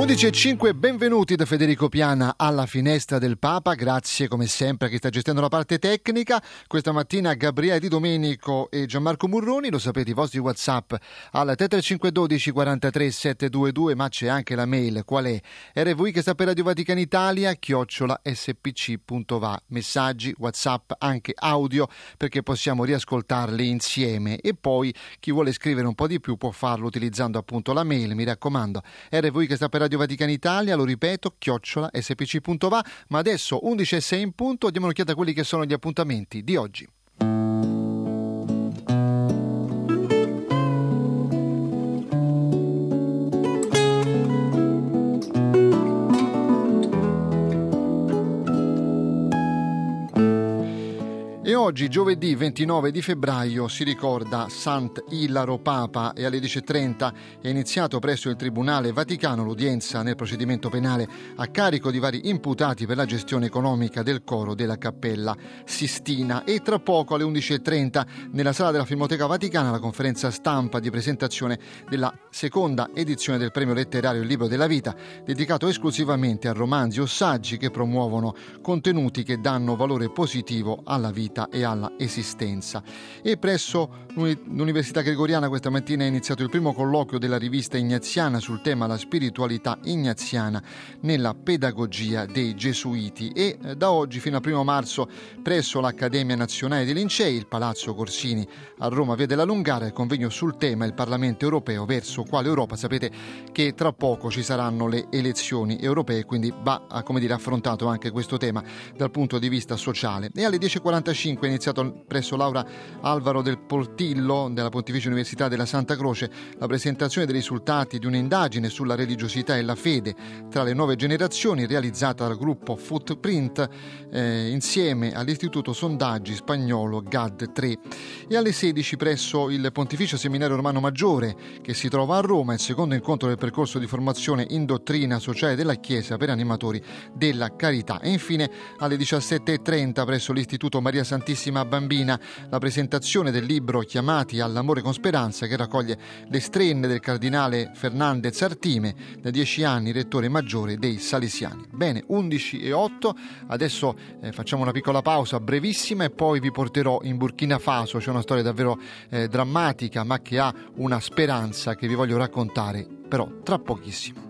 E 5, benvenuti da Federico Piana alla finestra del Papa, grazie come sempre a chi sta gestendo la parte tecnica. Questa mattina Gabriele Di Domenico e Gianmarco Murroni, lo sapete i vostri Whatsapp al 3512 43 722, ma c'è anche la mail, qual è? RVI che sta per Radio Vaticana Italia, chiocciola spc.va, messaggi, Whatsapp, anche audio, perché possiamo riascoltarli insieme. E poi chi vuole scrivere un po' di più può farlo utilizzando appunto la mail, mi raccomando, RVI che sta per Radio Vaticana Italia, lo ripeto, chiocciola spc.va, ma adesso 11 e 6 in punto, diamo un'occhiata a quelli che sono gli appuntamenti di oggi. Oggi, giovedì 29 di febbraio, si ricorda Sant'Ilaro Papa. E alle 10.30 è iniziato presso il Tribunale Vaticano l'udienza nel procedimento penale a carico di vari imputati per la gestione economica del coro della Cappella Sistina. E tra poco alle 11.30 nella sala della Filmoteca Vaticana la conferenza stampa di presentazione della seconda edizione del premio letterario Il Libro della Vita dedicato esclusivamente a romanzi o saggi che promuovono contenuti che danno valore positivo alla vita e alla esistenza. E presso l'Università Gregoriana questa mattina è iniziato il primo colloquio della rivista ignaziana sul tema la spiritualità ignaziana nella pedagogia dei gesuiti e eh, da oggi fino al primo marzo presso l'Accademia Nazionale dei Lincei, il Palazzo Corsini a Roma, via della Lungara, il convegno sul tema il Parlamento europeo verso quale Europa. Sapete che tra poco ci saranno le elezioni europee, quindi va dire, affrontato anche questo tema dal punto di vista sociale. E alle 10.45 è iniziato presso Laura Alvaro del Portillo della Pontificia Università della Santa Croce la presentazione dei risultati di un'indagine sulla religiosità e la fede tra le nuove generazioni realizzata dal gruppo Footprint eh, insieme all'Istituto Sondaggi Spagnolo GAD3 e alle 16 presso il Pontificio Seminario Romano Maggiore che si trova a Roma il secondo incontro del percorso di formazione in dottrina sociale della Chiesa per animatori della carità. E infine alle 17.30 presso l'Istituto Maria Santissima Santissima Bambina, la presentazione del libro Chiamati all'amore con speranza che raccoglie le strenne del cardinale Fernandez Artime, da dieci anni rettore maggiore dei Salesiani. Bene, 11 e 8, adesso eh, facciamo una piccola pausa brevissima e poi vi porterò in Burkina Faso, c'è una storia davvero eh, drammatica ma che ha una speranza che vi voglio raccontare però tra pochissimo.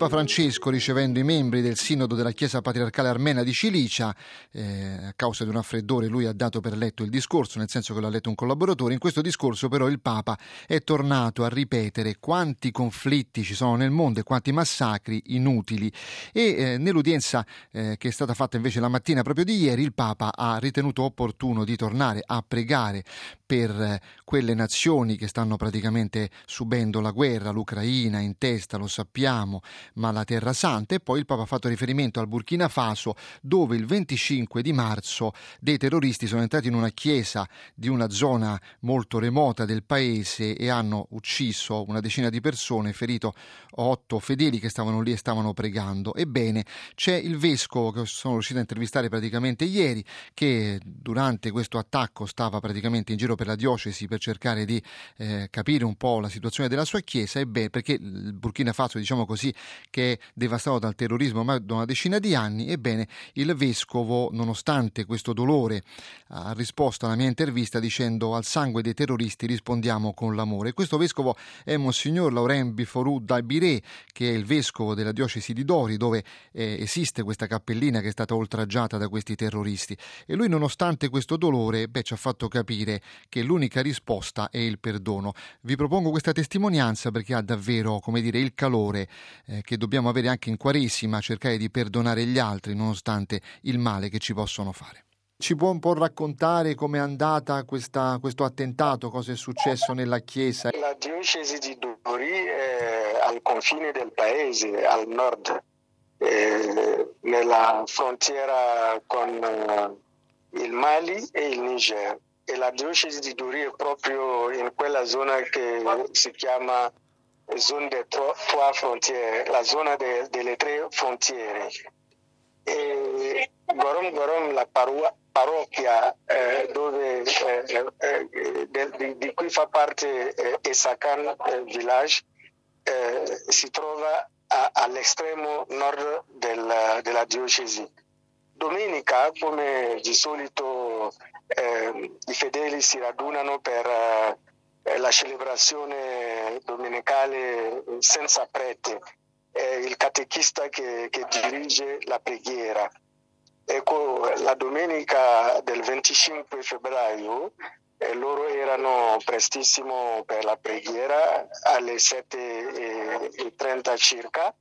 Papa Francesco, ricevendo i membri del Sinodo della Chiesa Patriarcale Armena di Cilicia, eh, a causa di un raffreddore, lui ha dato per letto il discorso, nel senso che l'ha letto un collaboratore. In questo discorso, però, il Papa è tornato a ripetere quanti conflitti ci sono nel mondo e quanti massacri inutili. E eh, nell'udienza eh, che è stata fatta invece la mattina proprio di ieri, il Papa ha ritenuto opportuno di tornare a pregare per quelle nazioni che stanno praticamente subendo la guerra, l'Ucraina in testa, lo sappiamo, ma la Terra Santa e poi il Papa ha fatto riferimento al Burkina Faso dove il 25 di marzo dei terroristi sono entrati in una chiesa di una zona molto remota del paese e hanno ucciso una decina di persone, ferito otto fedeli che stavano lì e stavano pregando. Ebbene, c'è il vescovo che sono riuscito a intervistare praticamente ieri che durante questo attacco stava praticamente in giro per la diocesi per cercare di eh, capire un po' la situazione della sua chiesa e beh, perché il Burkina Faso, diciamo così, che è devastato dal terrorismo ormai da una decina di anni, ebbene il vescovo, nonostante questo dolore, ha risposto alla mia intervista dicendo al sangue dei terroristi rispondiamo con l'amore. Questo vescovo è Monsignor Laurent Biforou d'Albiré, che è il vescovo della diocesi di Dori, dove eh, esiste questa cappellina che è stata oltraggiata da questi terroristi. E lui, nonostante questo dolore, beh, ci ha fatto capire che l'unica risposta è il perdono. Vi propongo questa testimonianza perché ha davvero, come dire, il calore eh, che dobbiamo avere anche in Quaresima, cercare di perdonare gli altri nonostante il male che ci possono fare. Ci può un po' raccontare com'è andata questa, questo attentato, cosa è successo nella chiesa? La diocesi di Dori è al confine del paese, al nord, eh, nella frontiera con eh, il Mali e il Niger. E la diocesi di Dori è proprio in quella zona che si chiama zona delle trois frontiere, la zona de, delle tre frontiere. E Gorom Gorom, la parua, parrocchia eh, dove, eh, eh, di, di, cui fa parte eh, Esakan eh, Village eh, si trova a, all'estremo nord del, della diocesi. Domenica, come di solito, i fedeli si radunano per la celebrazione domenicale senza prete, è il catechista che, che dirige la preghiera. Ecco, la domenica del 25 febbraio eh, loro erano prestissimo per la preghiera alle 7.30 circa.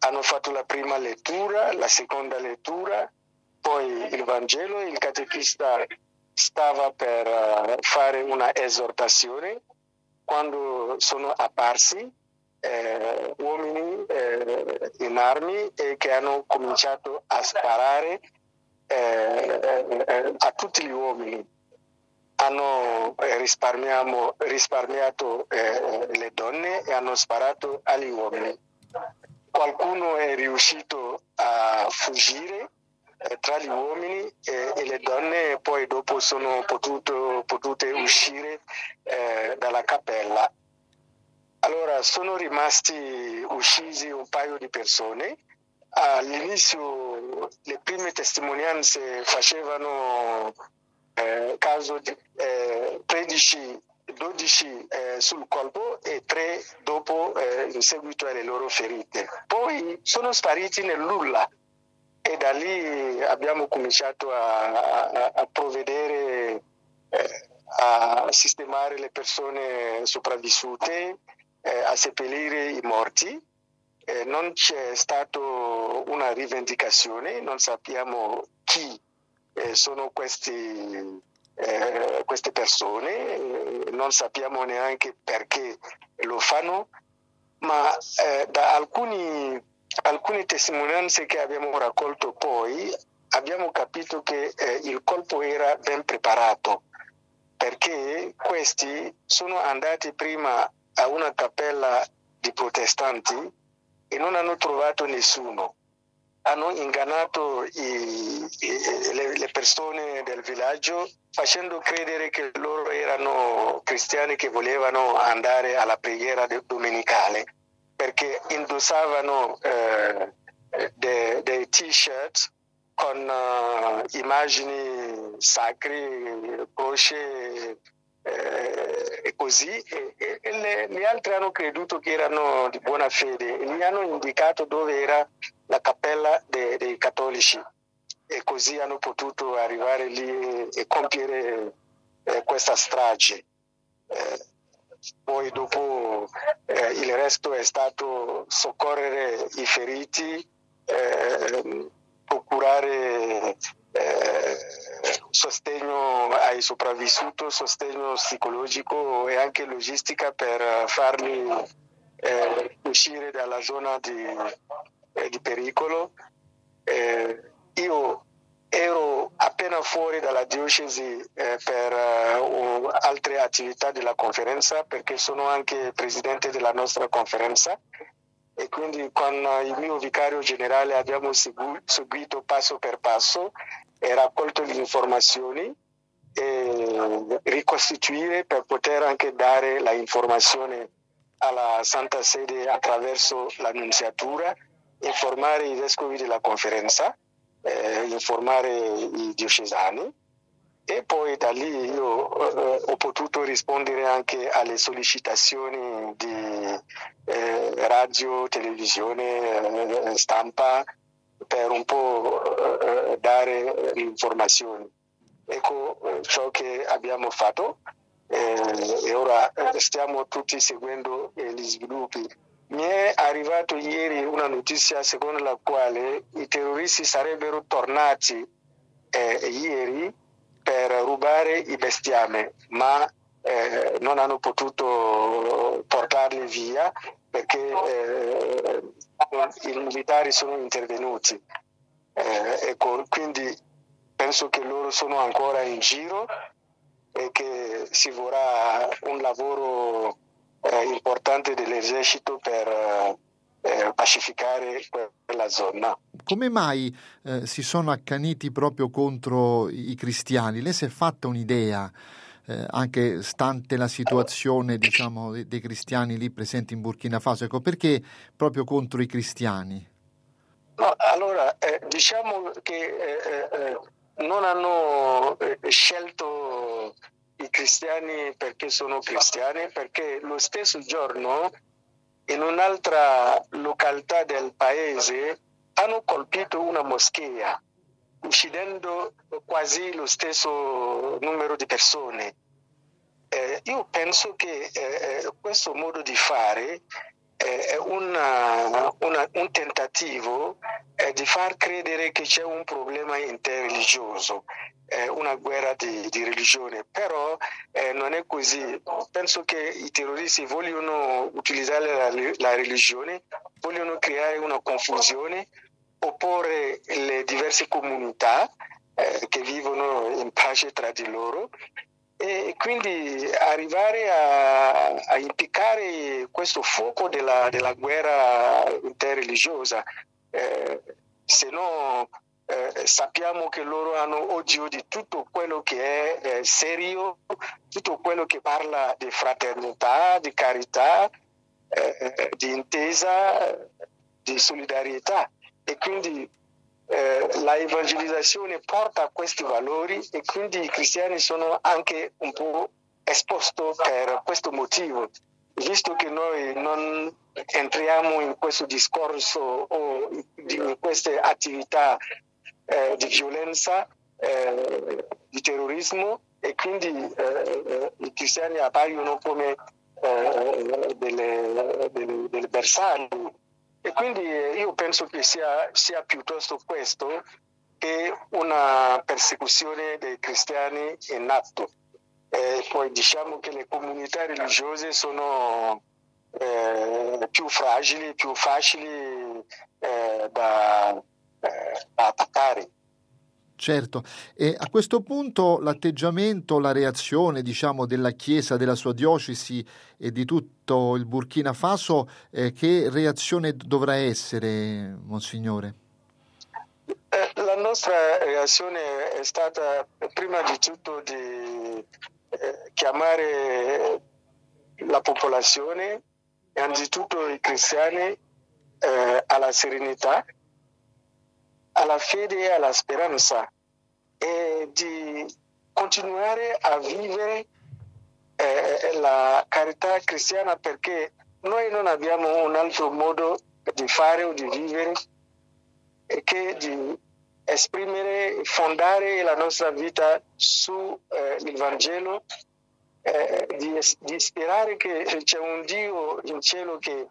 Hanno fatto la prima lettura, la seconda lettura, poi il Vangelo, il catechista stava per eh, fare una esortazione quando sono apparsi eh, uomini eh, in armi e che hanno cominciato a sparare eh, a tutti gli uomini. Hanno eh, risparmiato eh, le donne e hanno sparato agli uomini. Qualcuno è riuscito a fuggire tra gli uomini e, le donne poi dopo sono potuto, potute uscire dalla cappella allora, sono rimasti uccisi un paio di persone. All'inizio le prime testimonianze facevano eh, caso di eh, 13 12 eh, sul colpo e 3 dopo eh, in seguito alle loro ferite. Poi sono spariti nel nulla e da lì abbiamo cominciato a, a, a provvedere eh, a sistemare le persone sopravvissute eh, a seppellire i morti. Eh, non c'è stata una rivendicazione, non sappiamo chi eh, sono questi, eh, queste persone, eh, non sappiamo neanche perché lo fanno, ma da alcuni, alcune testimonianze che abbiamo raccolto poi abbiamo capito che il colpo era ben preparato perché questi sono andati prima a una cappella di protestanti e non hanno trovato nessuno. Hanno ingannato i, i, le, le persone del villaggio facendo credere che loro erano cristiani che volevano andare alla preghiera domenicale perché indossavano eh, dei, dei t-shirt con uh, immagini sacre, croce eh, e così e, e le, gli altri hanno creduto che erano di buona fede e gli hanno indicato dove era la cappella de, dei cattolici e così hanno potuto arrivare lì e, e compiere eh, questa strage. Eh, poi dopo eh, il resto è stato soccorrere i feriti, eh, procurare eh, sostegno ai sopravvissuti, sostegno psicologico e anche logistica per farli eh, uscire dalla zona di, eh, di pericolo. Eh, io ero appena fuori dalla diocesi eh, per uh, altre attività della conferenza perché sono anche presidente della nostra conferenza. E quindi con il mio vicario generale abbiamo seguito passo per passo e raccolto le informazioni e ricostituire per poter anche dare la informazione alla Santa Sede attraverso l'annunziatura, informare i vescovi della conferenza, eh, informare i diocesani e poi da lì io eh, ho potuto rispondere anche alle sollecitazioni di eh, radio, televisione, eh, stampa per un po' eh, dare informazioni. ecco eh, ciò che abbiamo fatto e ora stiamo tutti seguendo gli sviluppi. Mi è arrivato ieri una notizia secondo la quale i terroristi sarebbero tornati eh, ieri per rubare i bestiame, ma eh, non hanno potuto portarli via perché eh, i militari sono intervenuti. Ecco, quindi penso che loro sono ancora in giro e che si vorrà un lavoro eh, importante dell'esercito per eh, pacificare quella zona. Come mai eh, si sono accaniti proprio contro i cristiani? Lei si è fatta un'idea? Eh, anche stante la situazione diciamo, dei, cristiani lì presenti in Burkina Faso, ecco perché proprio contro i cristiani? No, allora, eh, diciamo che eh, eh, non hanno eh, scelto i cristiani perché sono cristiani, perché lo stesso giorno in un'altra località del paese hanno colpito una moschea, uccidendo quasi lo stesso numero di persone. Eh, io penso che eh, questo modo di fare è una, una, un tentativo eh, di far credere che c'è un problema interreligioso, eh, una guerra di, di, religione, però eh, non è così. Penso che i terroristi vogliono utilizzare la, la religione, vogliono creare una confusione, opporre le diverse comunità eh, che vivono in pace tra di loro e quindi arrivare a, a impiccare questo fuoco della, della guerra interreligiosa, eh, se no eh, sappiamo che loro hanno odio di tutto quello che è eh, serio, tutto quello che parla di fraternità, di carità, eh, di intesa, di solidarietà. E quindi eh, la evangelizzazione porta a questi valori e quindi i cristiani sono anche un po' esposti per questo motivo, visto che noi non entriamo in questo discorso o in queste attività eh, di violenza, eh, di terrorismo e quindi eh, i cristiani appaiono come eh, delle, delle, delle bersagli e quindi io penso che sia, sia piuttosto questo che una persecuzione dei cristiani in atto. E poi diciamo che le comunità religiose sono eh, più fragili, più facili eh, da, eh, da attaccare. Certo, e a questo punto l'atteggiamento, la reazione diciamo, della Chiesa, della sua diocesi e di tutto il Burkina Faso, eh, che reazione dovrà essere, Monsignore? Eh, la nostra reazione è stata prima di tutto di eh, chiamare la popolazione, innanzitutto i cristiani, eh, alla serenità alla fede e alla speranza e di continuare a vivere eh, la carità cristiana perché noi non abbiamo un altro modo di fare o di vivere che di esprimere, fondare la nostra vita sul eh, Vangelo, eh, di, di, sperare che c'è un Dio in cielo che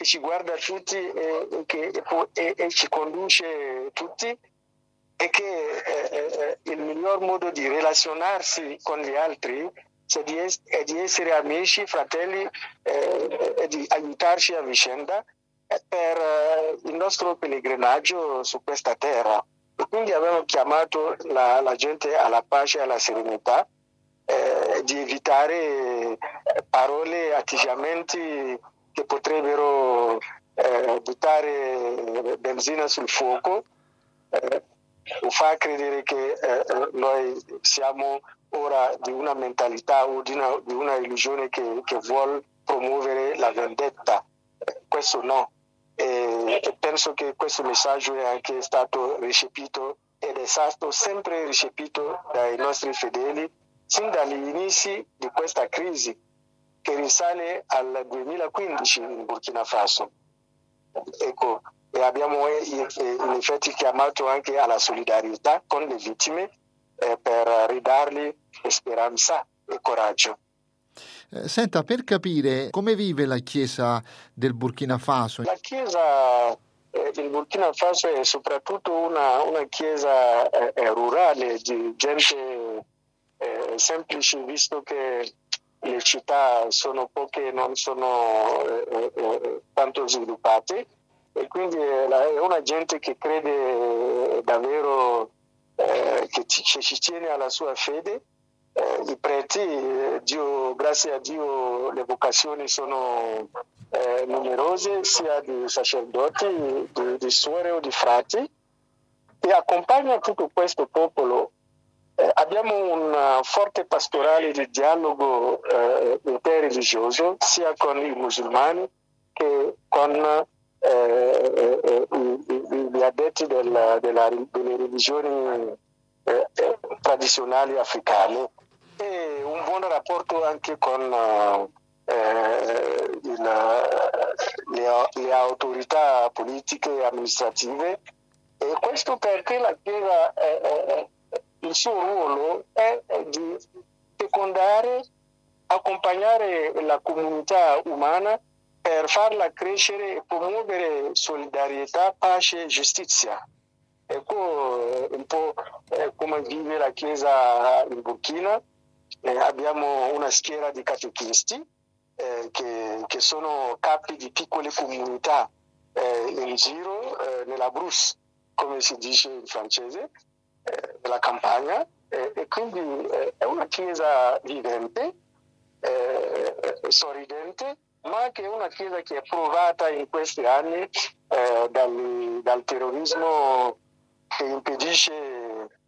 che ci guarda tutti e, che, e, e ci conduce tutti e che eh, eh, il miglior modo di relazionarsi con gli altri è di, è di essere amici, fratelli eh, e di aiutarci a vicenda per eh, il nostro pellegrinaggio su questa terra. E quindi abbiamo chiamato la, la gente alla pace e alla serenità, eh, di evitare parole, atteggiamenti che potrebbero eh, buttare benzina sul fuoco eh, o far credere che eh, noi siamo ora di una mentalità o di una, di una illusione che, che vuole promuovere la vendetta. questo no. E, e penso che questo messaggio è anche stato recepito ed è stato sempre recepito dai nostri fedeli sin dagli inizi di questa crisi che risale al 2015 in Burkina Faso. Ecco, e abbiamo in effetti chiamato anche alla solidarietà con le vittime eh, per ridargli speranza e coraggio. Eh, senta, per capire come vive la Chiesa del Burkina Faso? La Chiesa eh, del Burkina Faso è soprattutto una, una Chiesa eh, eh rurale di gente eh, semplice, visto che le città sono poche e non sono eh, tanto sviluppate e quindi è una gente che crede davvero che ci tiene alla sua fede eh, i preti, Dio, grazie a Dio le vocazioni sono eh, numerose, sia di sacerdoti, di, di suore o di frati, e accompagna tutto questo popolo. Eh, abbiamo un forte pastorale di dialogo eh, interreligioso sia con i musulmani che con eh, eh, gli addetti del, della, delle religioni tradizionali africane. E un buon rapporto anche con eh, il, le, le, autorità politiche e amministrative. E questo perché la Chiesa, eh, il suo ruolo è, di fecondare, accompagnare la comunità umana per farla crescere e promuovere solidarietà, pace e giustizia. Ecco un po' come vive la Chiesa in Burkina, eh, abbiamo una schiera di catechisti eh, che, sono capi di piccole comunità eh, in giro eh, nella Bruce, come si dice in francese, eh, nella campagna, e quindi eh, è una chiesa vivente, sorridente, ma che è una chiesa che è provata in questi anni dal, dal terrorismo che impedisce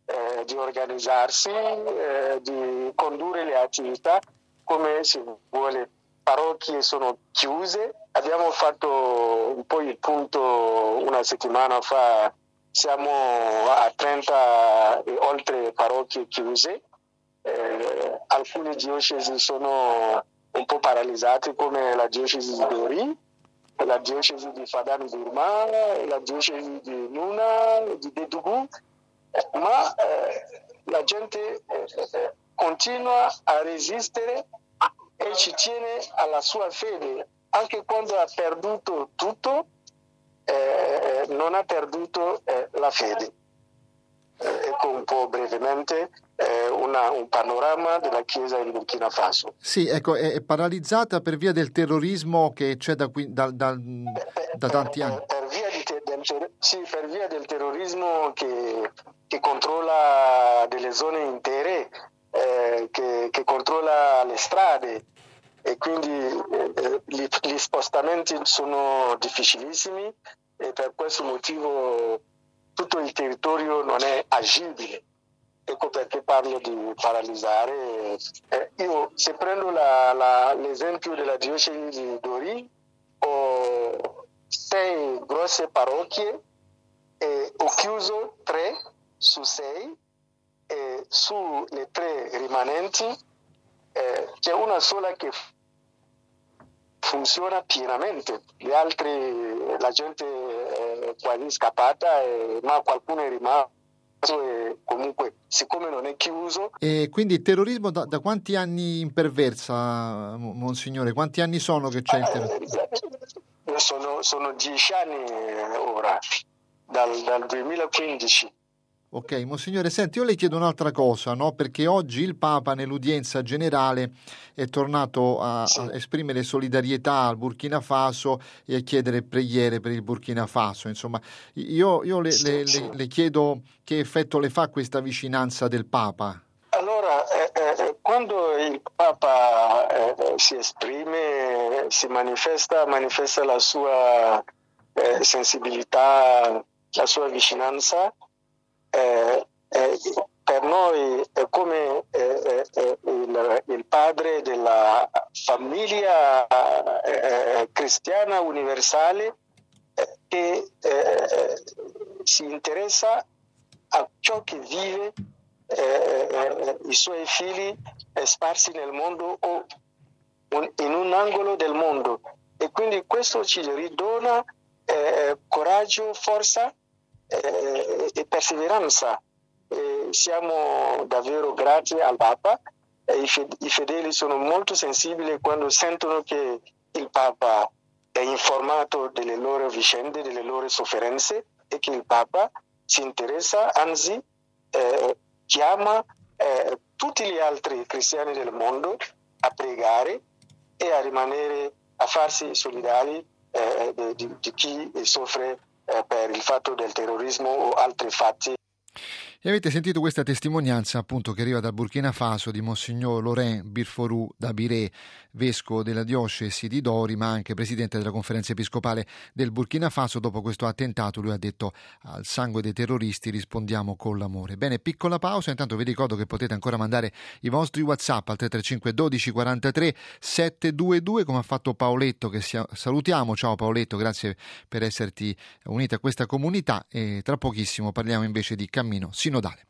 eh, di organizzarsi, eh, di condurre le attività come si vuole. Parrocchie sono chiuse, abbiamo fatto un po' il punto una settimana fa, siamo a 30 e oltre parrocchie chiuse, eh, alcune diocesi sono un po' paralizzate come la diocesi di Dori, la diocesi di Fadani Burma, la diocesi di Nuna, di Dedugu, ma eh, la gente eh, eh, continua a resistere e ci tiene alla sua fede, anche quando ha perduto tutto, eh, non ha perduto eh, la fede. Eh, ecco un po' brevemente una, un panorama della Chiesa in Burkina Faso. Sì, ecco, è paralizzata per via del terrorismo che c'è da, qui, da, da, da tanti anni. Per, via del, sì, per via del terrorismo che che controlla delle zone intere, eh, che, che, controlla le strade e quindi eh, gli, gli, spostamenti sono difficilissimi e per questo motivo tutto il territorio non è agibile. Ecco perché parlo di paralizzare. Eh, io se prendo la, la, l'esempio della diocesi di Dori, ho sei grosse parrocchie e ho chiuso tre su sei e sulle tre rimanenti eh, c'è una sola che funziona pienamente, le altre la gente è quasi scappata, eh, ma qualcuno è rimasto e comunque siccome non è chiuso. E quindi il terrorismo da, da quanti anni imperversa, Monsignore? Quanti anni sono che c'è il terrorismo? Eh, sono, sono dieci anni ora, dal, dal 2015. Ok, Monsignore, senti, io le chiedo un'altra cosa, no? perché oggi il Papa nell'udienza generale è tornato a, sì. a, esprimere solidarietà al Burkina Faso e a chiedere preghiere per il Burkina Faso. Insomma, io, io le, le, sì. le, chiedo che effetto le fa questa vicinanza del Papa. Allora, eh, eh, quando il Papa eh, si esprime, si manifesta, manifesta la sua eh, sensibilità, la sua vicinanza, eh, eh, per noi è come eh, eh, il, il, padre della famiglia eh, cristiana universale che si interessa a ciò che vive i suoi figli sparsi nel mondo o in un angolo del mondo. E quindi questo ci ridona coraggio, forza eh, e perseveranza. Eh, siamo davvero grati al Papa e i fedeli sono molto sensibili quando sentono che il Papa è informato delle loro vicende, delle loro sofferenze e che il Papa si interessa, anzi eh, chiama eh, tutti gli altri cristiani del mondo a pregare e a rimanere, a farsi solidari eh, di, di, chi soffre eh, per il fatto del terrorismo o altri fatti. E avete sentito questa testimonianza appunto che arriva dal Burkina Faso di Monsignor Laurent Birforou d'Abiré, vescovo della diocesi di Dori, ma anche presidente della conferenza episcopale del Burkina Faso. Dopo questo attentato lui ha detto al sangue dei terroristi rispondiamo con l'amore. Bene, piccola pausa, intanto vi ricordo che potete ancora mandare i vostri WhatsApp al 335 12 43 722 come ha fatto Paoletto che salutiamo. Ciao Paoletto, grazie per esserti unito a questa comunità e tra pochissimo parliamo invece di cammino sinodale.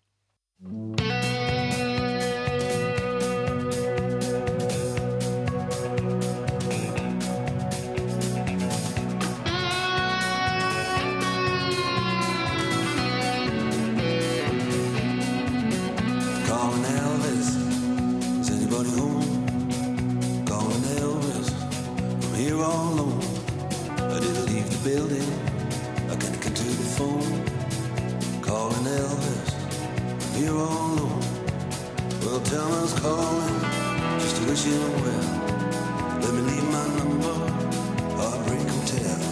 you all alone. Well, time is calling, just to wish you well. Let me leave my number, hard to break and tell.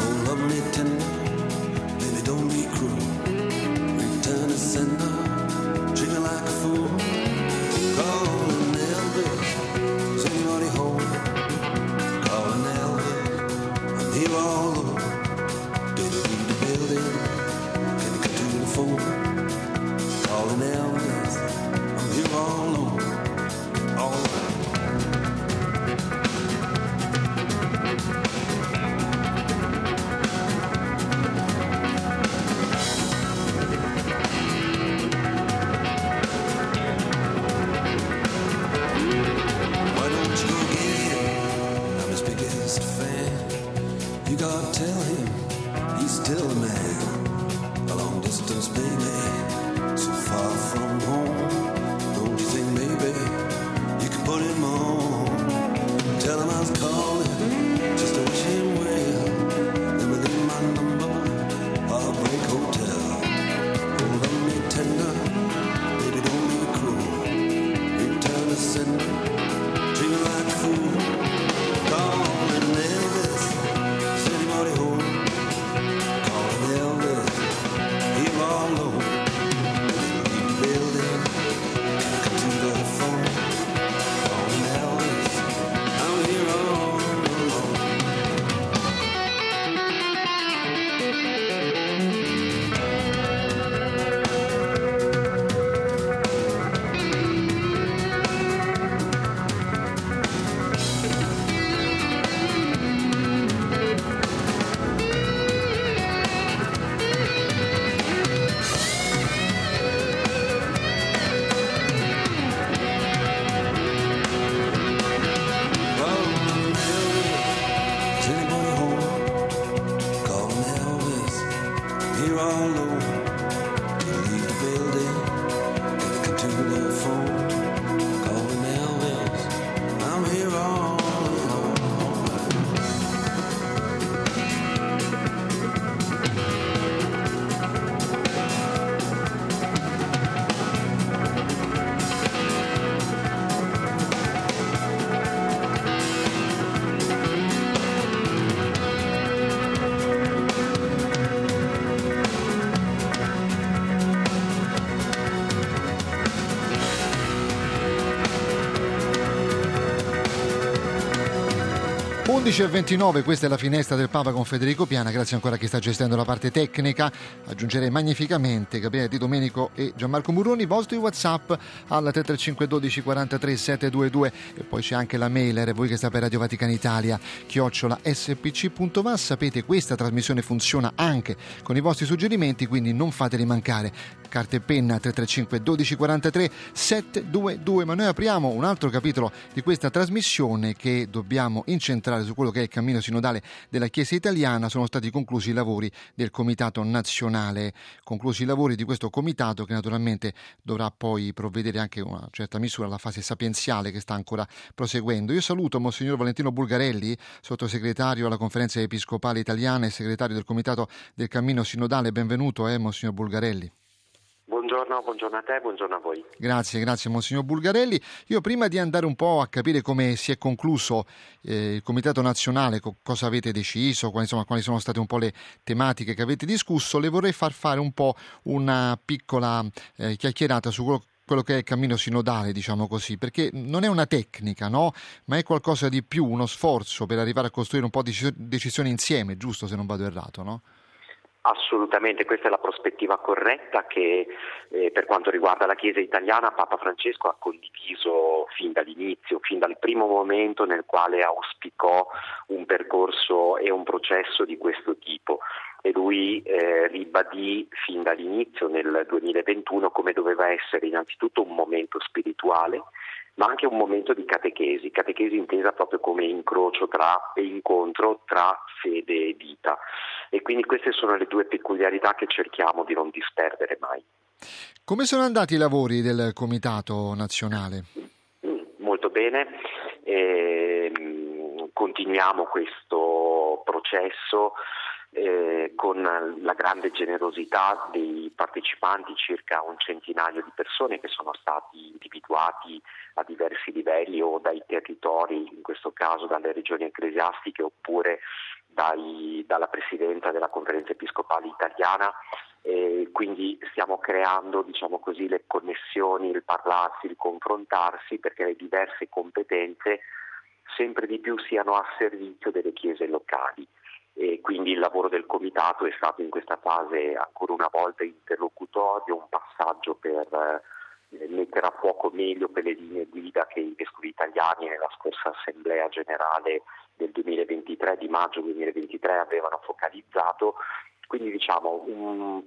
Oh, love me tender, baby, don't be cruel. Return to sender. 29, questa è la finestra del Papa con Federico Piana, grazie ancora a chi sta gestendo la parte tecnica, aggiungerei magnificamente Gabriele Di Domenico e Gianmarco Murroni, vostri Whatsapp al 335 12 43 722 e poi c'è anche la mail, voi che sta per Radio Vaticana Italia, chiocciola spc.va, sapete questa trasmissione funziona anche con i vostri suggerimenti, quindi non fateli mancare, carta e penna 335 12 43 722, ma noi apriamo un altro capitolo di questa trasmissione che dobbiamo incentrare su quello che è il cammino sinodale della Chiesa italiana, sono stati conclusi i lavori del Comitato Nazionale, conclusi i lavori di questo comitato che naturalmente dovrà poi provvedere anche a una certa misura alla fase sapienziale che sta ancora proseguendo. Io saluto Monsignor Valentino Bulgarelli, sottosegretario alla Conferenza Episcopale Italiana e segretario del Comitato del Cammino Sinodale. Benvenuto, eh, Monsignor Bulgarelli. Buongiorno, buongiorno, a te, buongiorno a voi. Grazie, grazie Monsignor Bulgarelli. Io prima di andare un po' a capire come si è concluso eh, il Comitato Nazionale, co- cosa avete deciso, quali, insomma, quali sono state un po' le tematiche che avete discusso, le vorrei far fare un po' una piccola eh, chiacchierata su quello quello che è il cammino sinodale, diciamo così, perché non è una tecnica, no? ma è qualcosa di più, uno sforzo per arrivare a costruire un po' di decisioni insieme, giusto se non vado errato, no? Assolutamente, questa è la prospettiva corretta che eh, per quanto riguarda la Chiesa italiana Papa Francesco ha condiviso fin dall'inizio, fin dal primo momento nel quale auspicò un percorso e un processo di questo tipo. E lui eh, ribadì fin dall'inizio nel 2021 come doveva essere innanzitutto un momento spirituale ma anche un momento di catechesi, catechesi intesa proprio come incrocio tra, e incontro tra fede e vita. E quindi queste sono le due peculiarità che cerchiamo di non disperdere mai. Come sono andati i lavori del Comitato nazionale? Mm, molto bene, e, continuiamo questo processo eh, con la grande generosità dei partecipanti, circa un centinaio di persone che sono stati individuati a diversi livelli o dai territori, in questo caso dalle regioni ecclesiastiche oppure dai, dalla Presidenza della Conferenza Episcopale Italiana. E quindi stiamo creando diciamo così, le connessioni, il parlarsi, il confrontarsi perché le diverse competenze sempre di più siano a servizio delle chiese locali e quindi il lavoro del comitato è stato in questa fase ancora una volta interlocutorio, un passaggio per eh, mettere a fuoco meglio per le linee guida che i vescovi italiani nella scorsa assemblea generale del 2023, di maggio 2023, avevano focalizzato, quindi diciamo un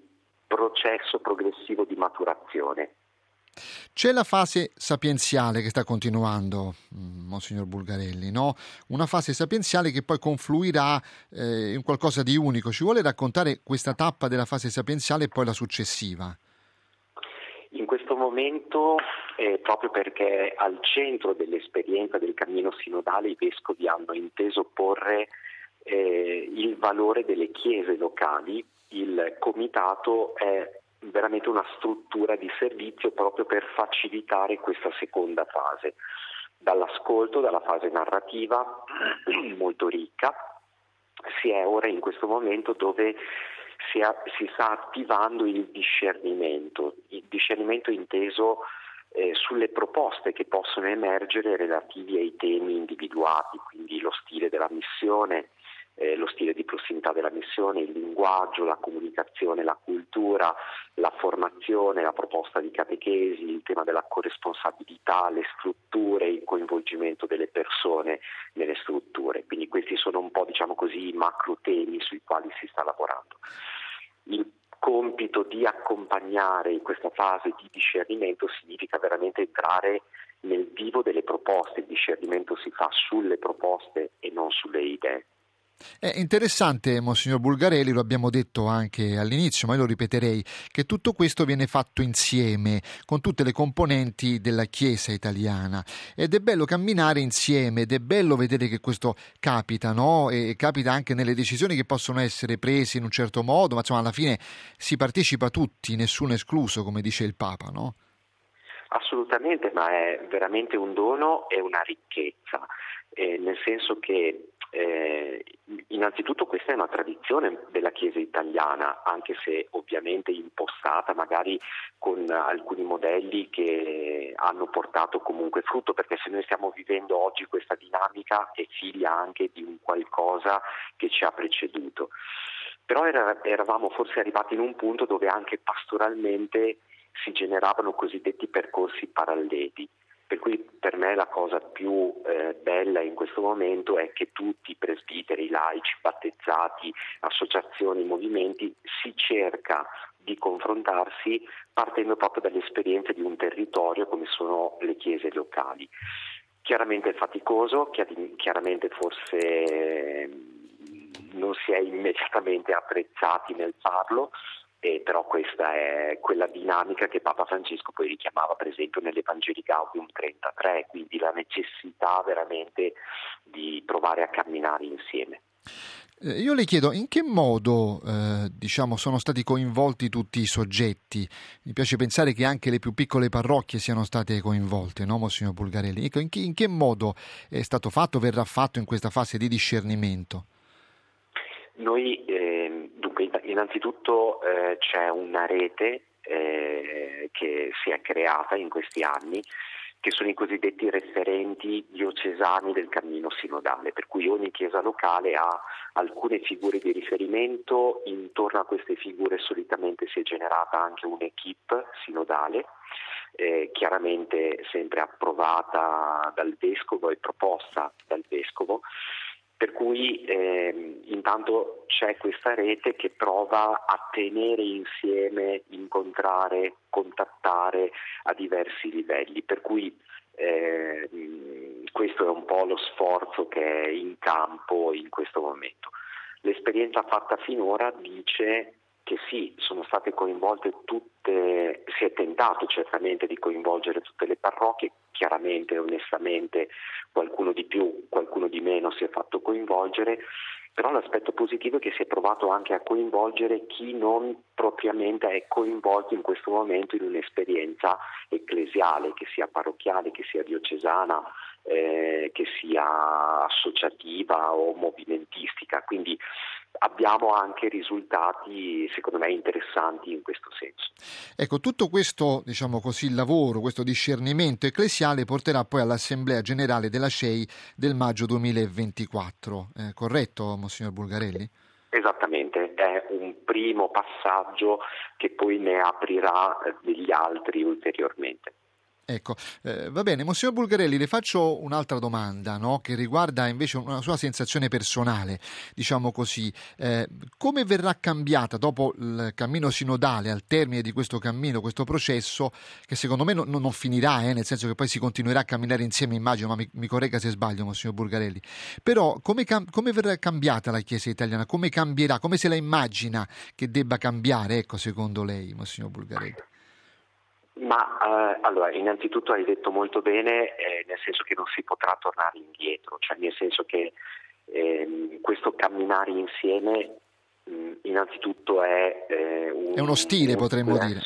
processo progressivo di maturazione. C'è la fase sapienziale che sta continuando, mm, Monsignor Bulgarelli, no? una fase sapienziale che poi confluirà eh, in qualcosa di unico. Ci vuole raccontare questa tappa della fase sapienziale e poi la successiva? In questo momento, eh, proprio perché al centro dell'esperienza del cammino sinodale i vescovi hanno inteso porre eh, il valore delle chiese locali, il comitato è veramente una struttura di servizio proprio per facilitare questa seconda fase. Dall'ascolto, dalla fase narrativa molto ricca, si è ora in questo momento dove si, ha, si sta attivando il discernimento, il discernimento inteso eh, sulle proposte che possono emergere relativi ai temi individuati, quindi lo stile della missione, eh, lo stile di prossimità della missione, il linguaggio, la comunicazione, la cultura, la formazione, la proposta di catechesi, il tema della corresponsabilità, le strutture, il coinvolgimento delle persone nelle strutture. Quindi questi sono un po' diciamo così i macro temi sui quali si sta lavorando. Il compito di accompagnare in questa fase di discernimento significa veramente entrare nel vivo delle proposte, il discernimento si fa sulle proposte e non sulle idee. È interessante, Monsignor Bulgarelli, lo abbiamo detto anche all'inizio, ma io lo ripeterei, che tutto questo viene fatto insieme con tutte le componenti della Chiesa italiana ed è bello camminare insieme ed è bello vedere che questo capita, no? E capita anche nelle decisioni che possono essere prese in un certo modo, ma insomma alla fine si partecipa tutti, nessuno escluso, come dice il Papa, no? Assolutamente, ma è veramente un dono e una ricchezza, eh, nel senso che eh, innanzitutto questa è una tradizione della Chiesa italiana, anche se ovviamente impostata magari con alcuni modelli che hanno portato comunque frutto, perché se noi stiamo vivendo oggi questa dinamica è figlia anche di un qualcosa che ci ha preceduto. Però eravamo forse arrivati in un punto dove anche pastoralmente si generavano cosiddetti percorsi paralleli per cui per me la cosa più eh, bella in questo momento è che tutti i presbiteri, laici, battezzati, associazioni, movimenti si cerca di confrontarsi partendo proprio dalle esperienze di un territorio come sono le chiese locali. Chiaramente è faticoso, chiaramente forse non si è immediatamente attrezzati nel farlo, eh, però questa è quella dinamica che Papa Francesco poi richiamava per esempio nell'Evangeli Gaudium 33, quindi la necessità veramente di provare a camminare insieme. Eh, io le chiedo in che modo eh, diciamo, sono stati coinvolti tutti i soggetti. Mi piace pensare che anche le più piccole parrocchie siano state coinvolte, no, Monsignor Bulgarelli? Ecco, in, che, in che modo è stato fatto, verrà fatto in questa fase di discernimento? Noi, eh, innanzitutto eh, c'è una rete eh, che si è creata in questi anni che sono i cosiddetti referenti diocesani del cammino sinodale, per cui ogni chiesa locale ha alcune figure di riferimento, intorno a queste figure solitamente si è generata anche un'equipe sinodale, eh, chiaramente sempre approvata dal vescovo e proposta dal vescovo per cui eh, intanto c'è questa rete che prova a tenere insieme, incontrare, contattare a diversi livelli, per cui eh, questo è un po' lo sforzo che è in campo in questo momento. L'esperienza fatta finora dice che sì, sono state coinvolte tutte, si è tentato certamente di coinvolgere tutte le parrocchie, chiaramente, onestamente, qualcuno di più, qualcuno di meno si è fatto coinvolgere, però l'aspetto positivo è che si è provato anche a coinvolgere chi non propriamente è coinvolto in questo momento in un'esperienza ecclesiale, che sia parrocchiale, che sia diocesana, eh, che sia associativa o movimentistica. Quindi abbiamo anche risultati secondo me interessanti in questo senso. Ecco, tutto questo diciamo così, lavoro, questo discernimento ecclesiale porterà poi all'Assemblea Generale della CEI del maggio 2024, eh, corretto Monsignor Bulgarelli? Esattamente, è un primo passaggio che poi ne aprirà degli altri ulteriormente. Ecco, eh, va bene, Monsignor Bulgarelli, le faccio un'altra domanda no? che riguarda invece una sua sensazione personale, diciamo così. Eh, come verrà cambiata dopo il cammino sinodale, al termine di questo cammino, questo processo, che secondo me non, non finirà, eh, nel senso che poi si continuerà a camminare insieme, immagino, ma mi, mi corregga se sbaglio, Monsignor Bulgarelli. Però come, come, verrà cambiata la Chiesa italiana? Come cambierà? Come se la immagina che debba cambiare, ecco, secondo lei, Monsignor Bulgarelli? Ma eh, allora, innanzitutto hai detto molto bene, eh, nel senso che non si potrà tornare indietro, cioè nel senso che eh, questo camminare insieme mh, innanzitutto è, eh, un, è uno stile, potremmo dire.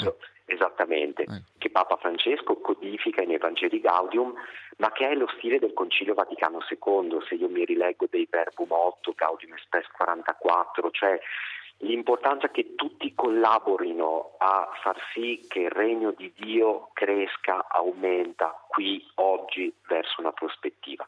Esattamente, eh. che Papa Francesco codifica in Evangeli Gaudium, ma che è lo stile del Concilio Vaticano II, se io mi rileggo dei Verbum 8, Gaudium Express 44, cioè l'importanza che tutti collaborino a far sì che il regno di Dio cresca, aumenta qui, oggi, verso una prospettiva.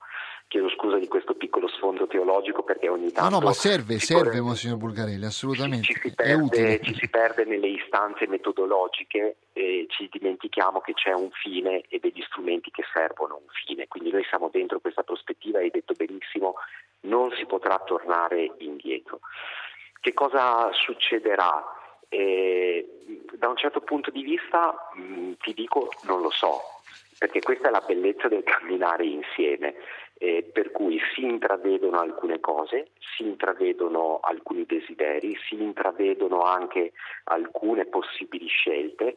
Chiedo scusa di questo piccolo sfondo teologico perché ogni tanto... No, no, ma serve, serve, Monsignor Bulgarelli, assolutamente. Ci, ci, si perde, ci, si perde, nelle istanze metodologiche e ci dimentichiamo che c'è un fine e degli strumenti che servono a un fine. Quindi noi siamo dentro questa prospettiva hai detto benissimo, non si potrà tornare indietro. Che cosa succederà? Eh, da un certo punto di vista mh, mm, ti dico non lo so, perché questa è la bellezza del camminare insieme, eh, per cui si intravedono alcune cose, si intravedono alcuni desideri, si intravedono anche alcune possibili scelte,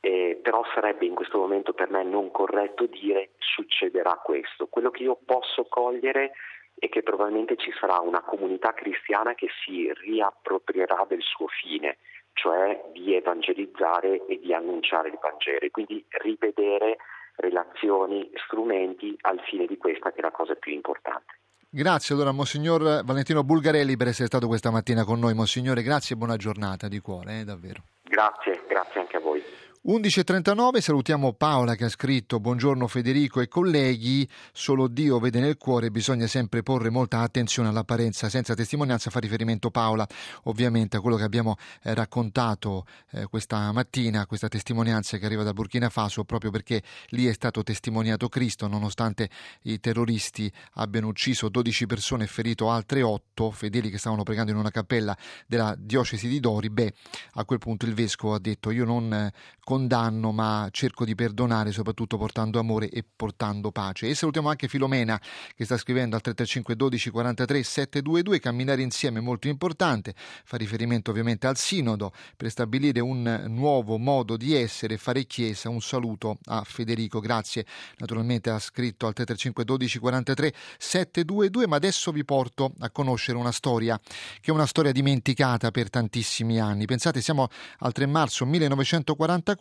eh, però sarebbe in questo momento per me non corretto dire succederà questo. Quello che io posso cogliere e che probabilmente ci sarà una comunità cristiana che si riapproprierà del suo fine, cioè di evangelizzare e di annunciare il Vangelo, quindi rivedere relazioni, strumenti al fine di questa che è la cosa più importante. Grazie allora Monsignor Valentino Bulgarelli per essere stato questa mattina con noi. Monsignore, grazie e buona giornata di cuore, eh, davvero. Grazie, grazie anche a voi. 11.39, salutiamo Paola che ha scritto Buongiorno Federico e colleghi, solo Dio vede nel cuore, bisogna sempre porre molta attenzione all'apparenza senza testimonianza, fa riferimento Paola. Ovviamente a quello che abbiamo eh, raccontato eh, questa mattina, questa testimonianza che arriva da Burkina Faso proprio perché lì è stato testimoniato Cristo nonostante i terroristi abbiano ucciso 12 persone e ferito altre 8 fedeli che stavano pregando in una cappella della diocesi di Dori, beh a quel punto il vescovo ha detto io non eh, condanno, ma cerco di perdonare, soprattutto portando amore e portando pace. E salutiamo anche Filomena che sta scrivendo al 335 12 43 722. Camminare insieme è molto importante, fa riferimento ovviamente al Sinodo per stabilire un nuovo modo di essere e fare chiesa. Un saluto a Federico, grazie. Naturalmente ha scritto al 335 12 43 722, ma adesso vi porto a conoscere una storia che è una storia dimenticata per tantissimi anni. Pensate, siamo al 3 marzo 1944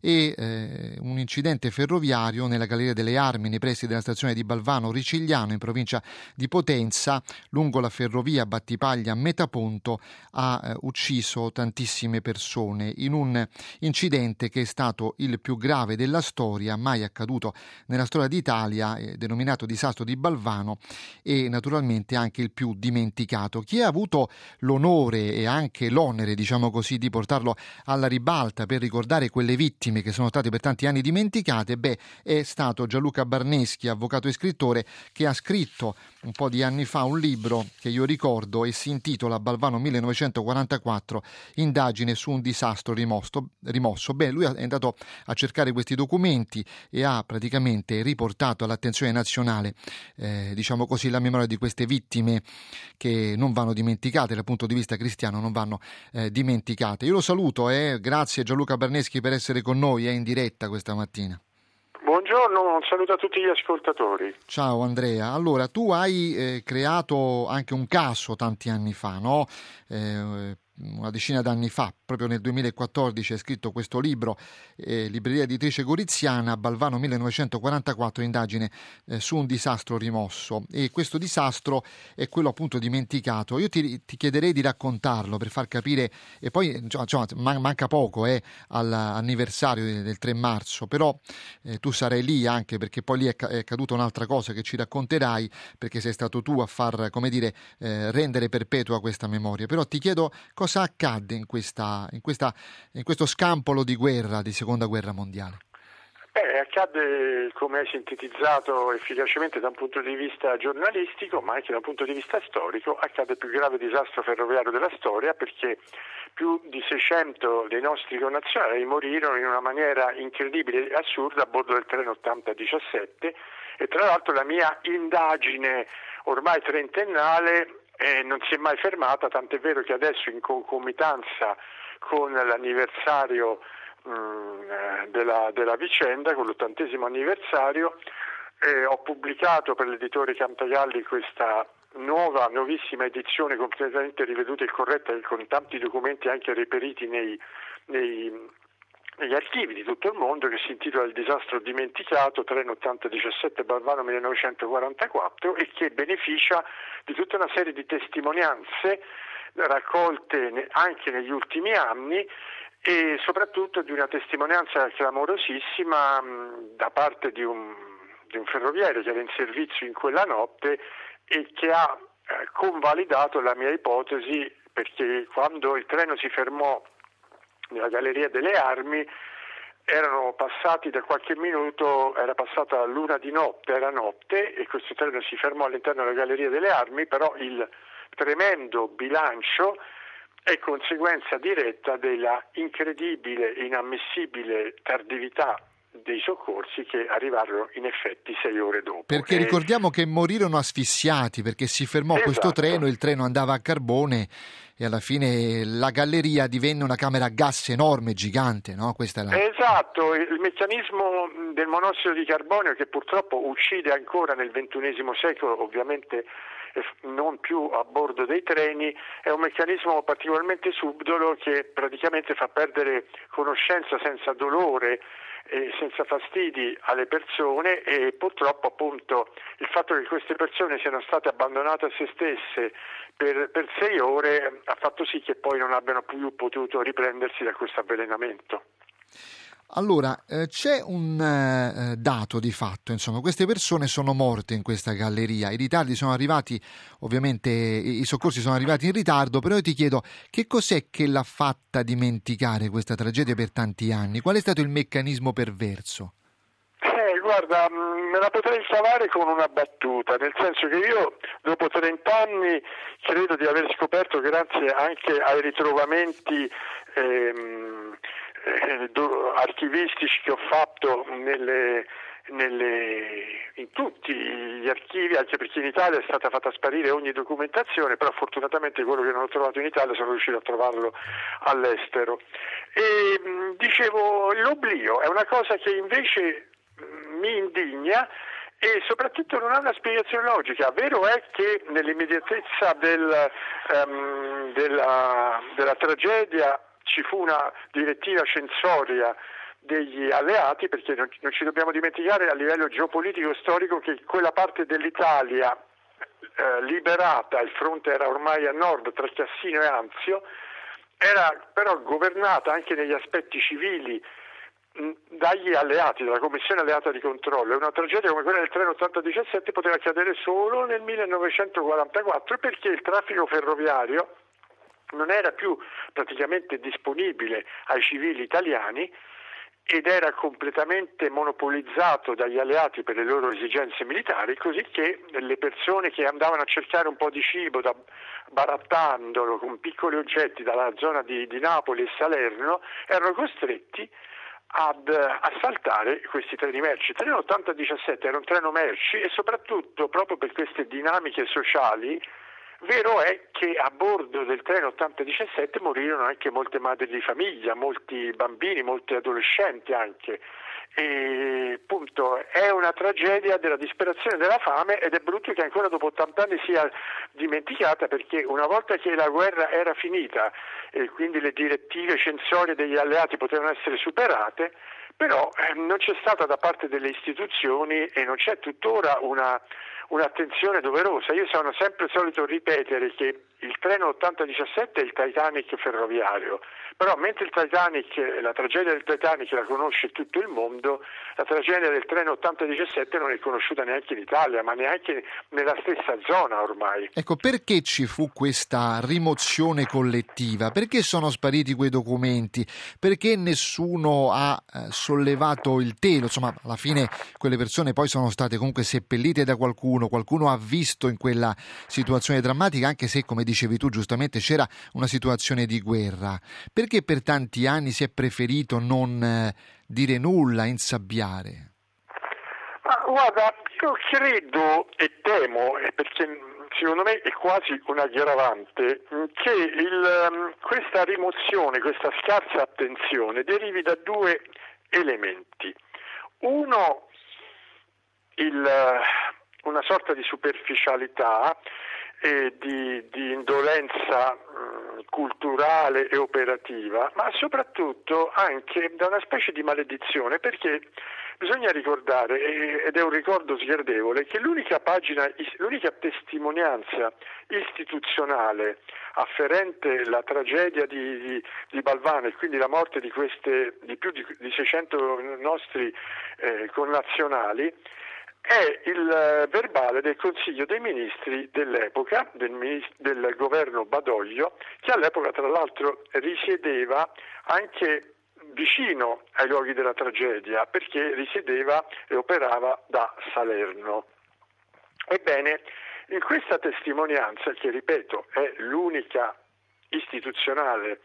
e eh, un incidente ferroviario nella Galleria delle Armi nei pressi della stazione di Balvano Ricigliano in provincia di Potenza, lungo la ferrovia Battipaglia Metaponto, ha eh, ucciso tantissime persone in un incidente che è stato il più grave della storia, mai accaduto nella storia d'Italia, eh, denominato disastro di Balvano e naturalmente anche il più dimenticato. Chi ha avuto l'onore e anche l'onere, diciamo così, di portarlo alla ribalta per ricordare quelle vittime che sono state per tanti anni dimenticate, beh, è stato Gianluca Barneschi, avvocato e scrittore, che ha scritto un po' di anni fa un libro che io ricordo e si intitola Balvano 1944, indagine su un disastro rimosso. rimosso. Beh, lui è andato a cercare questi documenti e ha praticamente riportato all'attenzione nazionale, eh, diciamo così, la memoria di queste vittime che non vanno dimenticate dal punto di vista cristiano, non vanno eh, dimenticate. Io lo saluto e eh, grazie Gianluca Berneschi per essere con noi, è in diretta questa mattina. Buongiorno, un saluto a tutti gli ascoltatori. Ciao Andrea, allora tu hai eh, creato anche un caso tanti anni fa, no? Eh, una decina d'anni fa, proprio nel 2014, ha scritto questo libro, eh, Libreria Editrice Goriziana, Balvano 1944, indagine eh, su un disastro rimosso. E questo disastro è quello appunto dimenticato. Io ti, ti chiederei di raccontarlo per far capire, e poi insomma, manca poco eh, all'anniversario del 3 marzo, però eh, tu sarai lì anche perché poi lì è, è caduta un'altra cosa che ci racconterai, perché sei stato tu a far, come dire, eh, rendere perpetua questa memoria. Però ti chiedo cosa accadde in, questa, in, questa, in questo scampolo di guerra, di seconda guerra mondiale? Beh, accadde, come hai sintetizzato efficacemente da un punto di vista giornalistico, ma anche da un punto di vista storico, accade il più grave disastro ferroviario della storia perché più di 600 dei nostri connazionali morirono in una maniera incredibile e assurda a bordo del treno 8017 e tra l'altro la mia indagine ormai trentennale eh, non si è mai fermata, tant'è vero che adesso in concomitanza con l'anniversario mh, mm, eh, della, della, vicenda, con l'ottantesimo anniversario, eh, ho pubblicato per l'editore Cantagalli questa nuova, nuovissima edizione completamente riveduta e corretta con tanti documenti anche reperiti nei, nei negli archivi di tutto il mondo che si intitola Il disastro dimenticato, treno 8017 Balvano 1944 e che beneficia di tutta una serie di testimonianze raccolte anche negli ultimi anni e soprattutto di una testimonianza clamorosissima da parte di un, di un ferroviario che era in servizio in quella notte e che ha eh, convalidato la mia ipotesi perché quando il treno si fermò nella Galleria delle Armi erano passati da qualche minuto, era passata l'una di notte, era notte e questo treno si fermò all'interno della Galleria delle Armi, però il tremendo bilancio è conseguenza diretta della incredibile e inammissibile tardività dei soccorsi che arrivarono in effetti sei ore dopo. Perché ricordiamo che morirono asfissiati perché si fermò esatto. questo treno, il treno andava a carbone e alla fine la galleria divenne una camera a gas enorme, gigante. No? La... Esatto, il meccanismo del monossido di carbonio che purtroppo uccide ancora nel XXI secolo, ovviamente non più a bordo dei treni, è un meccanismo particolarmente subdolo che praticamente fa perdere conoscenza senza dolore e senza fastidi alle persone e purtroppo appunto il fatto che queste persone siano state abbandonate a se stesse per, per sei ore ha fatto sì che poi non abbiano più potuto riprendersi da questo avvelenamento. Allora, eh, c'è un eh, dato di fatto, insomma, queste persone sono morte in questa galleria, i ritardi sono arrivati, ovviamente i soccorsi sono arrivati in ritardo, però io ti chiedo che cos'è che l'ha fatta dimenticare questa tragedia per tanti anni? Qual è stato il meccanismo perverso? Eh, guarda, mm, me la potrei salvare con una battuta, nel senso che io dopo 30 anni credo di aver scoperto, grazie anche ai ritrovamenti ehm, eh, archivistici che ho fatto nelle, nelle, in tutti gli archivi, anche perché in Italia è stata fatta sparire ogni documentazione, però fortunatamente quello che non ho trovato in Italia sono riuscito a trovarlo all'estero. E dicevo, l'oblio è una cosa che invece mi indigna e soprattutto non ha una spiegazione logica. Vero è che nell'immediatezza del, um, della, della tragedia ci fu una direttiva censoria degli alleati, perché non, non, ci dobbiamo dimenticare a livello geopolitico storico che quella parte dell'Italia eh, liberata, il fronte era ormai a nord tra Chiassino e Anzio, era però governata anche negli aspetti civili dagli alleati, dalla Commissione alleata di controllo. Una tragedia come quella del treno 8017 poteva accadere solo nel 1944 perché il traffico ferroviario non era più praticamente disponibile ai civili italiani ed era completamente monopolizzato dagli alleati per le loro esigenze militari, così che le persone che andavano a cercare un po' di cibo da, barattandolo con piccoli oggetti dalla zona di, di Napoli e Salerno erano costretti ad assaltare questi treni merci. Treno 8017 era un treno merci e soprattutto proprio per queste dinamiche sociali Vero è che a bordo del treno 8017 morirono anche molte madri di famiglia, molti bambini, molti adolescenti anche. E, appunto, è una tragedia della disperazione della fame ed è brutto che ancora dopo 80 anni sia dimenticata perché una volta che la guerra era finita e quindi le direttive censorie degli alleati potevano essere superate, però eh, non c'è stata da parte delle istituzioni e non c'è tuttora una, un'attenzione doverosa. Io sono sempre solito ripetere che il treno 8017 è il Titanic ferroviario, però mentre Titanic, la tragedia del Titanic la conosce tutto il mondo, la tragedia del treno 8017 non è conosciuta neanche in Italia, ma neanche nella stessa zona ormai. Ecco, perché ci fu questa rimozione collettiva? Perché sono spariti quei documenti? Perché nessuno ha eh, sollevato il telo? Insomma, alla fine quelle persone poi sono state comunque seppellite da qualcuno, qualcuno ha visto in quella situazione drammatica, anche se, come dicevi tu giustamente, c'era una situazione di guerra. Perché per tanti anni si è preferito non eh, dire nulla, insabbiare? Ma guarda, io credo e temo, perché secondo me è quasi un aggravante, che il, ehm, questa rimozione, questa scarsa attenzione derivi da due elementi. Uno, il, una sorta di superficialità e di, di indolenza mh, culturale e operativa, ma soprattutto anche da una specie di maledizione, perché bisogna ricordare, ed è un ricordo sgradevole, che l'unica pagina, l'unica testimonianza istituzionale afferente la tragedia di, di, di Balvano e quindi la morte di, queste, di più di, di 600 nostri eh, connazionali è il eh, verbale del Consiglio dei Ministri dell'epoca, del, ministro, del governo Badoglio, che all'epoca tra l'altro risiedeva anche vicino ai luoghi della tragedia, perché risiedeva e operava da Salerno. Ebbene, in questa testimonianza, che ripeto è l'unica istituzionale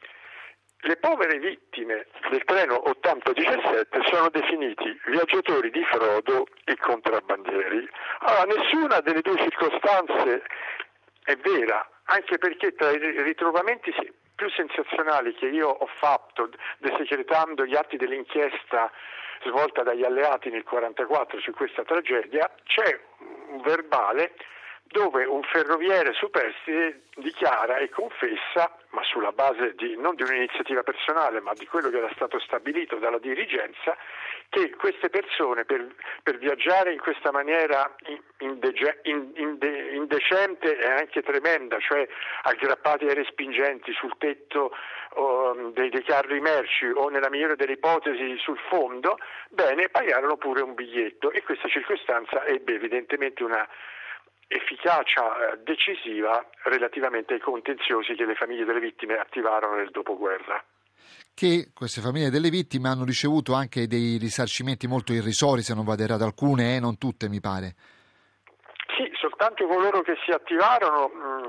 le povere vittime del treno 8017 sono definiti viaggiatori di frodo e contrabbandieri. Allora, nessuna delle due circostanze è vera, anche perché tra i ritrovamenti più sensazionali che io ho fatto desecretando gli atti dell'inchiesta svolta dagli alleati nel 1944 su questa tragedia c'è un verbale dove un ferroviere superstite dichiara e confessa, ma sulla base di, non di un'iniziativa personale, ma di quello che era stato stabilito dalla dirigenza, che queste persone per, per viaggiare in questa maniera indege, inde, indecente e anche tremenda, cioè aggrappati ai respingenti sul tetto oh, dei, dei, carri merci o nella migliore delle ipotesi sul fondo, bene, pagarono pure un biglietto. E questa circostanza ebbe evidentemente una efficacia eh, decisiva relativamente ai contenziosi che le famiglie delle vittime attivarono nel dopoguerra che queste famiglie delle vittime hanno ricevuto anche dei risarcimenti molto irrisori, se non vado errato, alcune, eh, non tutte mi pare. Sì, soltanto coloro che si attivarono mh, mm,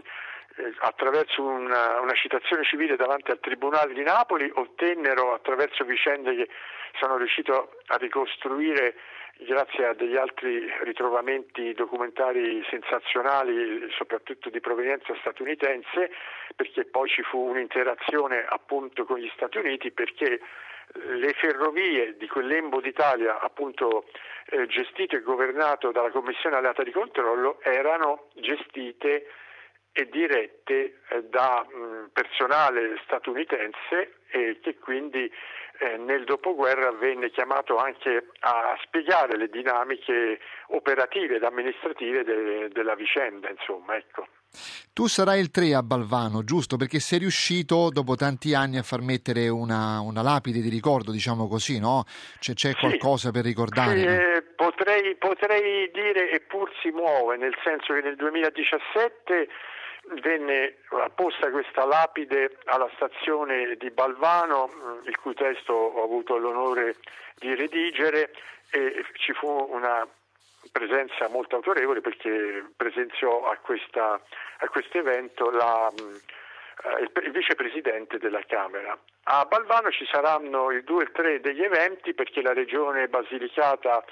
eh, attraverso una, una, citazione civile davanti al Tribunale di Napoli ottennero attraverso vicende che sono riuscito a ricostruire grazie a degli altri ritrovamenti documentari sensazionali, soprattutto di provenienza statunitense, perché poi ci fu un'interazione appunto con gli Stati Uniti perché le ferrovie di quel lembo d'Italia appunto eh, gestito e governato dalla Commissione alleata di controllo erano gestite e dirette eh, da personale statunitense e che quindi eh, nel dopoguerra venne chiamato anche a spiegare le dinamiche operative ed amministrative de- della vicenda. Insomma, ecco. Tu sarai il 3 a Balvano, giusto? Perché sei riuscito dopo tanti anni a far mettere una, una lapide di ricordo, diciamo così, no? C'è, c'è qualcosa sì, per ricordare? Sì, eh, potrei, potrei dire eppur si muove, nel senso che nel 2017 venne apposta questa lapide alla stazione di Balvano, il cui testo ho avuto l'onore di redigere e ci fu una presenza molto autorevole perché presenziò a, questa, a questo evento la, eh, il, il vicepresidente della Camera. A Balvano ci saranno il 2 e il 3 degli eventi perché la regione Basilicata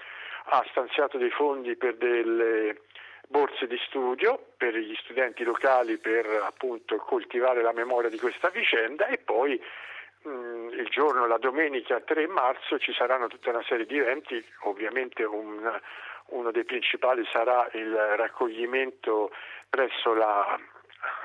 ha stanziato dei fondi per delle borse di studio per gli studenti locali per appunto coltivare la memoria di questa vicenda e poi mh, mm, il giorno, la domenica 3 marzo ci saranno tutta una serie di eventi, ovviamente un, uno dei principali sarà il raccoglimento presso la,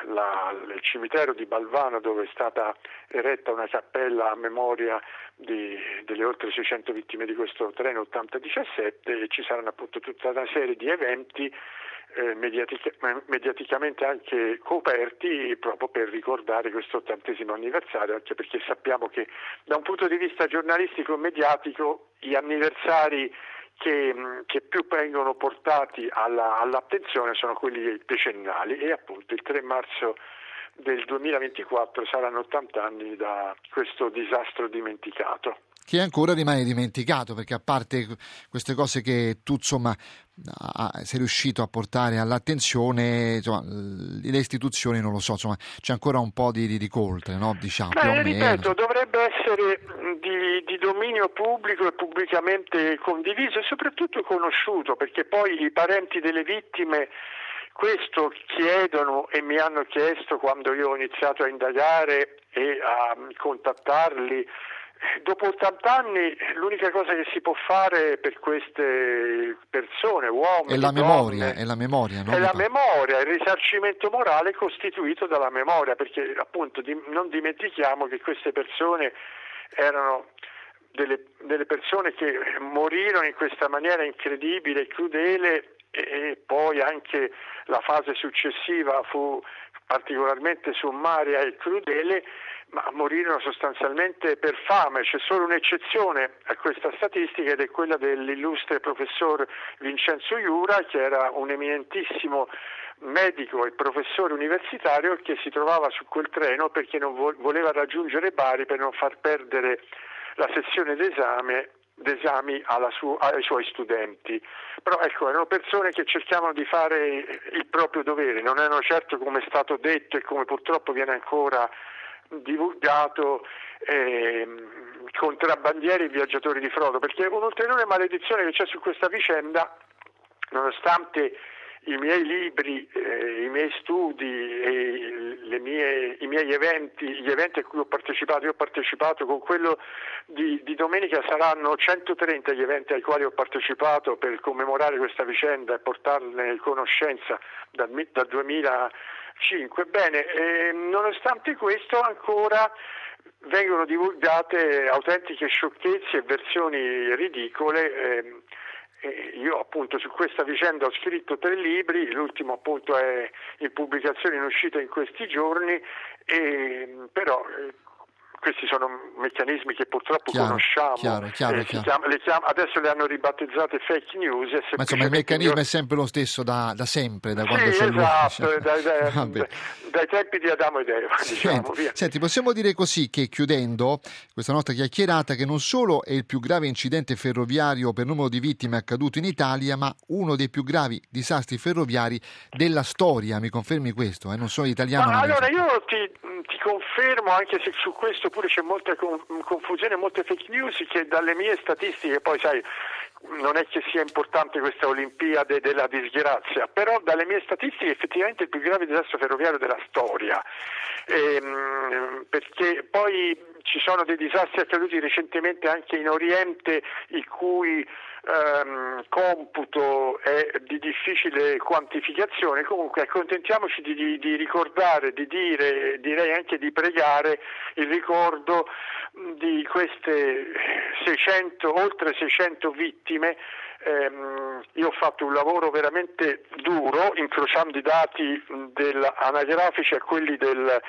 la, il cimitero di Balvano dove è stata eretta una cappella a memoria di, delle oltre 600 vittime di questo treno 8017 e ci saranno appunto tutta una serie di eventi eh, mediatica, mediaticamente anche coperti proprio per ricordare questo ottantesimo anniversario, anche perché sappiamo che da un punto di vista giornalistico e mediatico gli anniversari che, che più vengono portati alla, all'attenzione sono quelli decennali e appunto il 3 marzo del 2024 saranno 80 anni da questo disastro dimenticato che ancora rimane dimenticato perché a parte queste cose che tu insomma sei riuscito a portare all'attenzione insomma, le istituzioni non lo so insomma c'è ancora un po' di, di, di coltre no? diciamo Beh, ripeto dovrebbe essere di, di, dominio pubblico e pubblicamente condiviso e soprattutto conosciuto perché poi i parenti delle vittime questo chiedono e mi hanno chiesto quando io ho iniziato a indagare e a contattarli Dopo 80 anni l'unica cosa che si può fare per queste persone, uomini, è la memoria, donne, è la memoria, no? è la memoria, il risarcimento morale costituito dalla memoria, perché appunto di, non dimentichiamo che queste persone erano delle, delle, persone che morirono in questa maniera incredibile e crudele e, e poi anche la fase successiva fu particolarmente sommaria e crudele ma morirono sostanzialmente per fame. C'è solo un'eccezione a questa statistica ed è quella dell'illustre professor Vincenzo Iura, che era un eminentissimo medico e professore universitario che si trovava su quel treno perché non voleva raggiungere Bari per non far perdere la sessione d'esame d'esami su- ai suoi studenti. Però ecco, erano persone che cercavano di fare il proprio dovere, non erano certo come è stato detto e come purtroppo viene ancora divulgato eh, contrabbandieri e viaggiatori di frodo, perché un'ulteriore maledizione che c'è su questa vicenda, nonostante i miei libri, eh, i miei studi mie, i miei eventi, gli eventi a cui ho partecipato, io ho partecipato con quello di, di, domenica saranno 130 gli eventi ai quali ho partecipato per commemorare questa vicenda e portarne conoscenza dal, dal 2000 5. Bene, eh, nonostante questo ancora vengono divulgate autentiche sciocchezze e versioni ridicole. Eh, io appunto su questa vicenda ho scritto tre libri, l'ultimo appunto è in pubblicazione in uscita in questi giorni, e, però eh, questi sono meccanismi che purtroppo chiaro, conosciamo. Chiaro, chiaro, chiaro. Chiama, le chiama, adesso le hanno ribattezzate fake news. Ma insomma il meccanismo è sempre lo stesso da, da sempre, da sì, quando c'è esatto, lui. dai, dai, dai, tempi di Adamo ed Eva. Diciamo, senti, senti, possiamo dire così che chiudendo questa nostra chiacchierata che non solo è il più grave incidente ferroviario per numero di vittime accaduto in Italia, ma uno dei più gravi disastri ferroviari della storia. Mi confermi questo? Eh? Non sono italiano. Ma allora io ti, ti, confermo, anche se su questo pure c'è molta confusione, molte fake news, che dalle mie statistiche, poi sai, non è che sia importante questa Olimpiade della disgrazia, però dalle mie statistiche effettivamente è il più grave disastro ferroviario della storia, ehm, perché poi ci sono dei disastri accaduti recentemente anche in Oriente, i cui ehm, computo è di difficile quantificazione, comunque accontentiamoci di, di, di ricordare, di dire, direi anche di pregare il ricordo di queste 600, oltre 600 vittime. Ehm, io ho fatto un lavoro veramente duro incrociando i dati anagrafici a quelli del,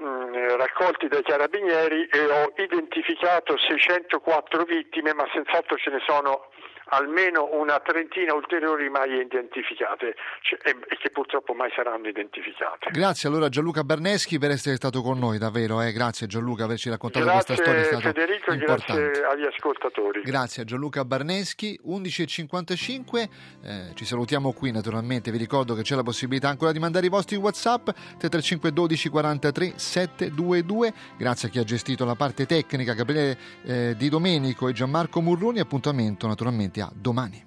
mh, raccolti dai carabinieri e ho identificato 604 vittime ma senz'altro ce ne sono almeno una trentina ulteriori mai identificate cioè, e, e, che purtroppo mai saranno identificate. Grazie allora Gianluca Berneschi per essere stato con noi, davvero, eh? grazie Gianluca per averci raccontato grazie, questa storia. È Federico grazie agli ascoltatori. Grazie a Gianluca Berneschi, 11.55, eh, ci salutiamo qui naturalmente, vi ricordo che c'è la possibilità ancora di mandare i vostri Whatsapp 335 12 43 722, grazie a chi ha gestito la parte tecnica, Gabriele eh, Di Domenico e Gianmarco Murroni, appuntamento naturalmente a domani.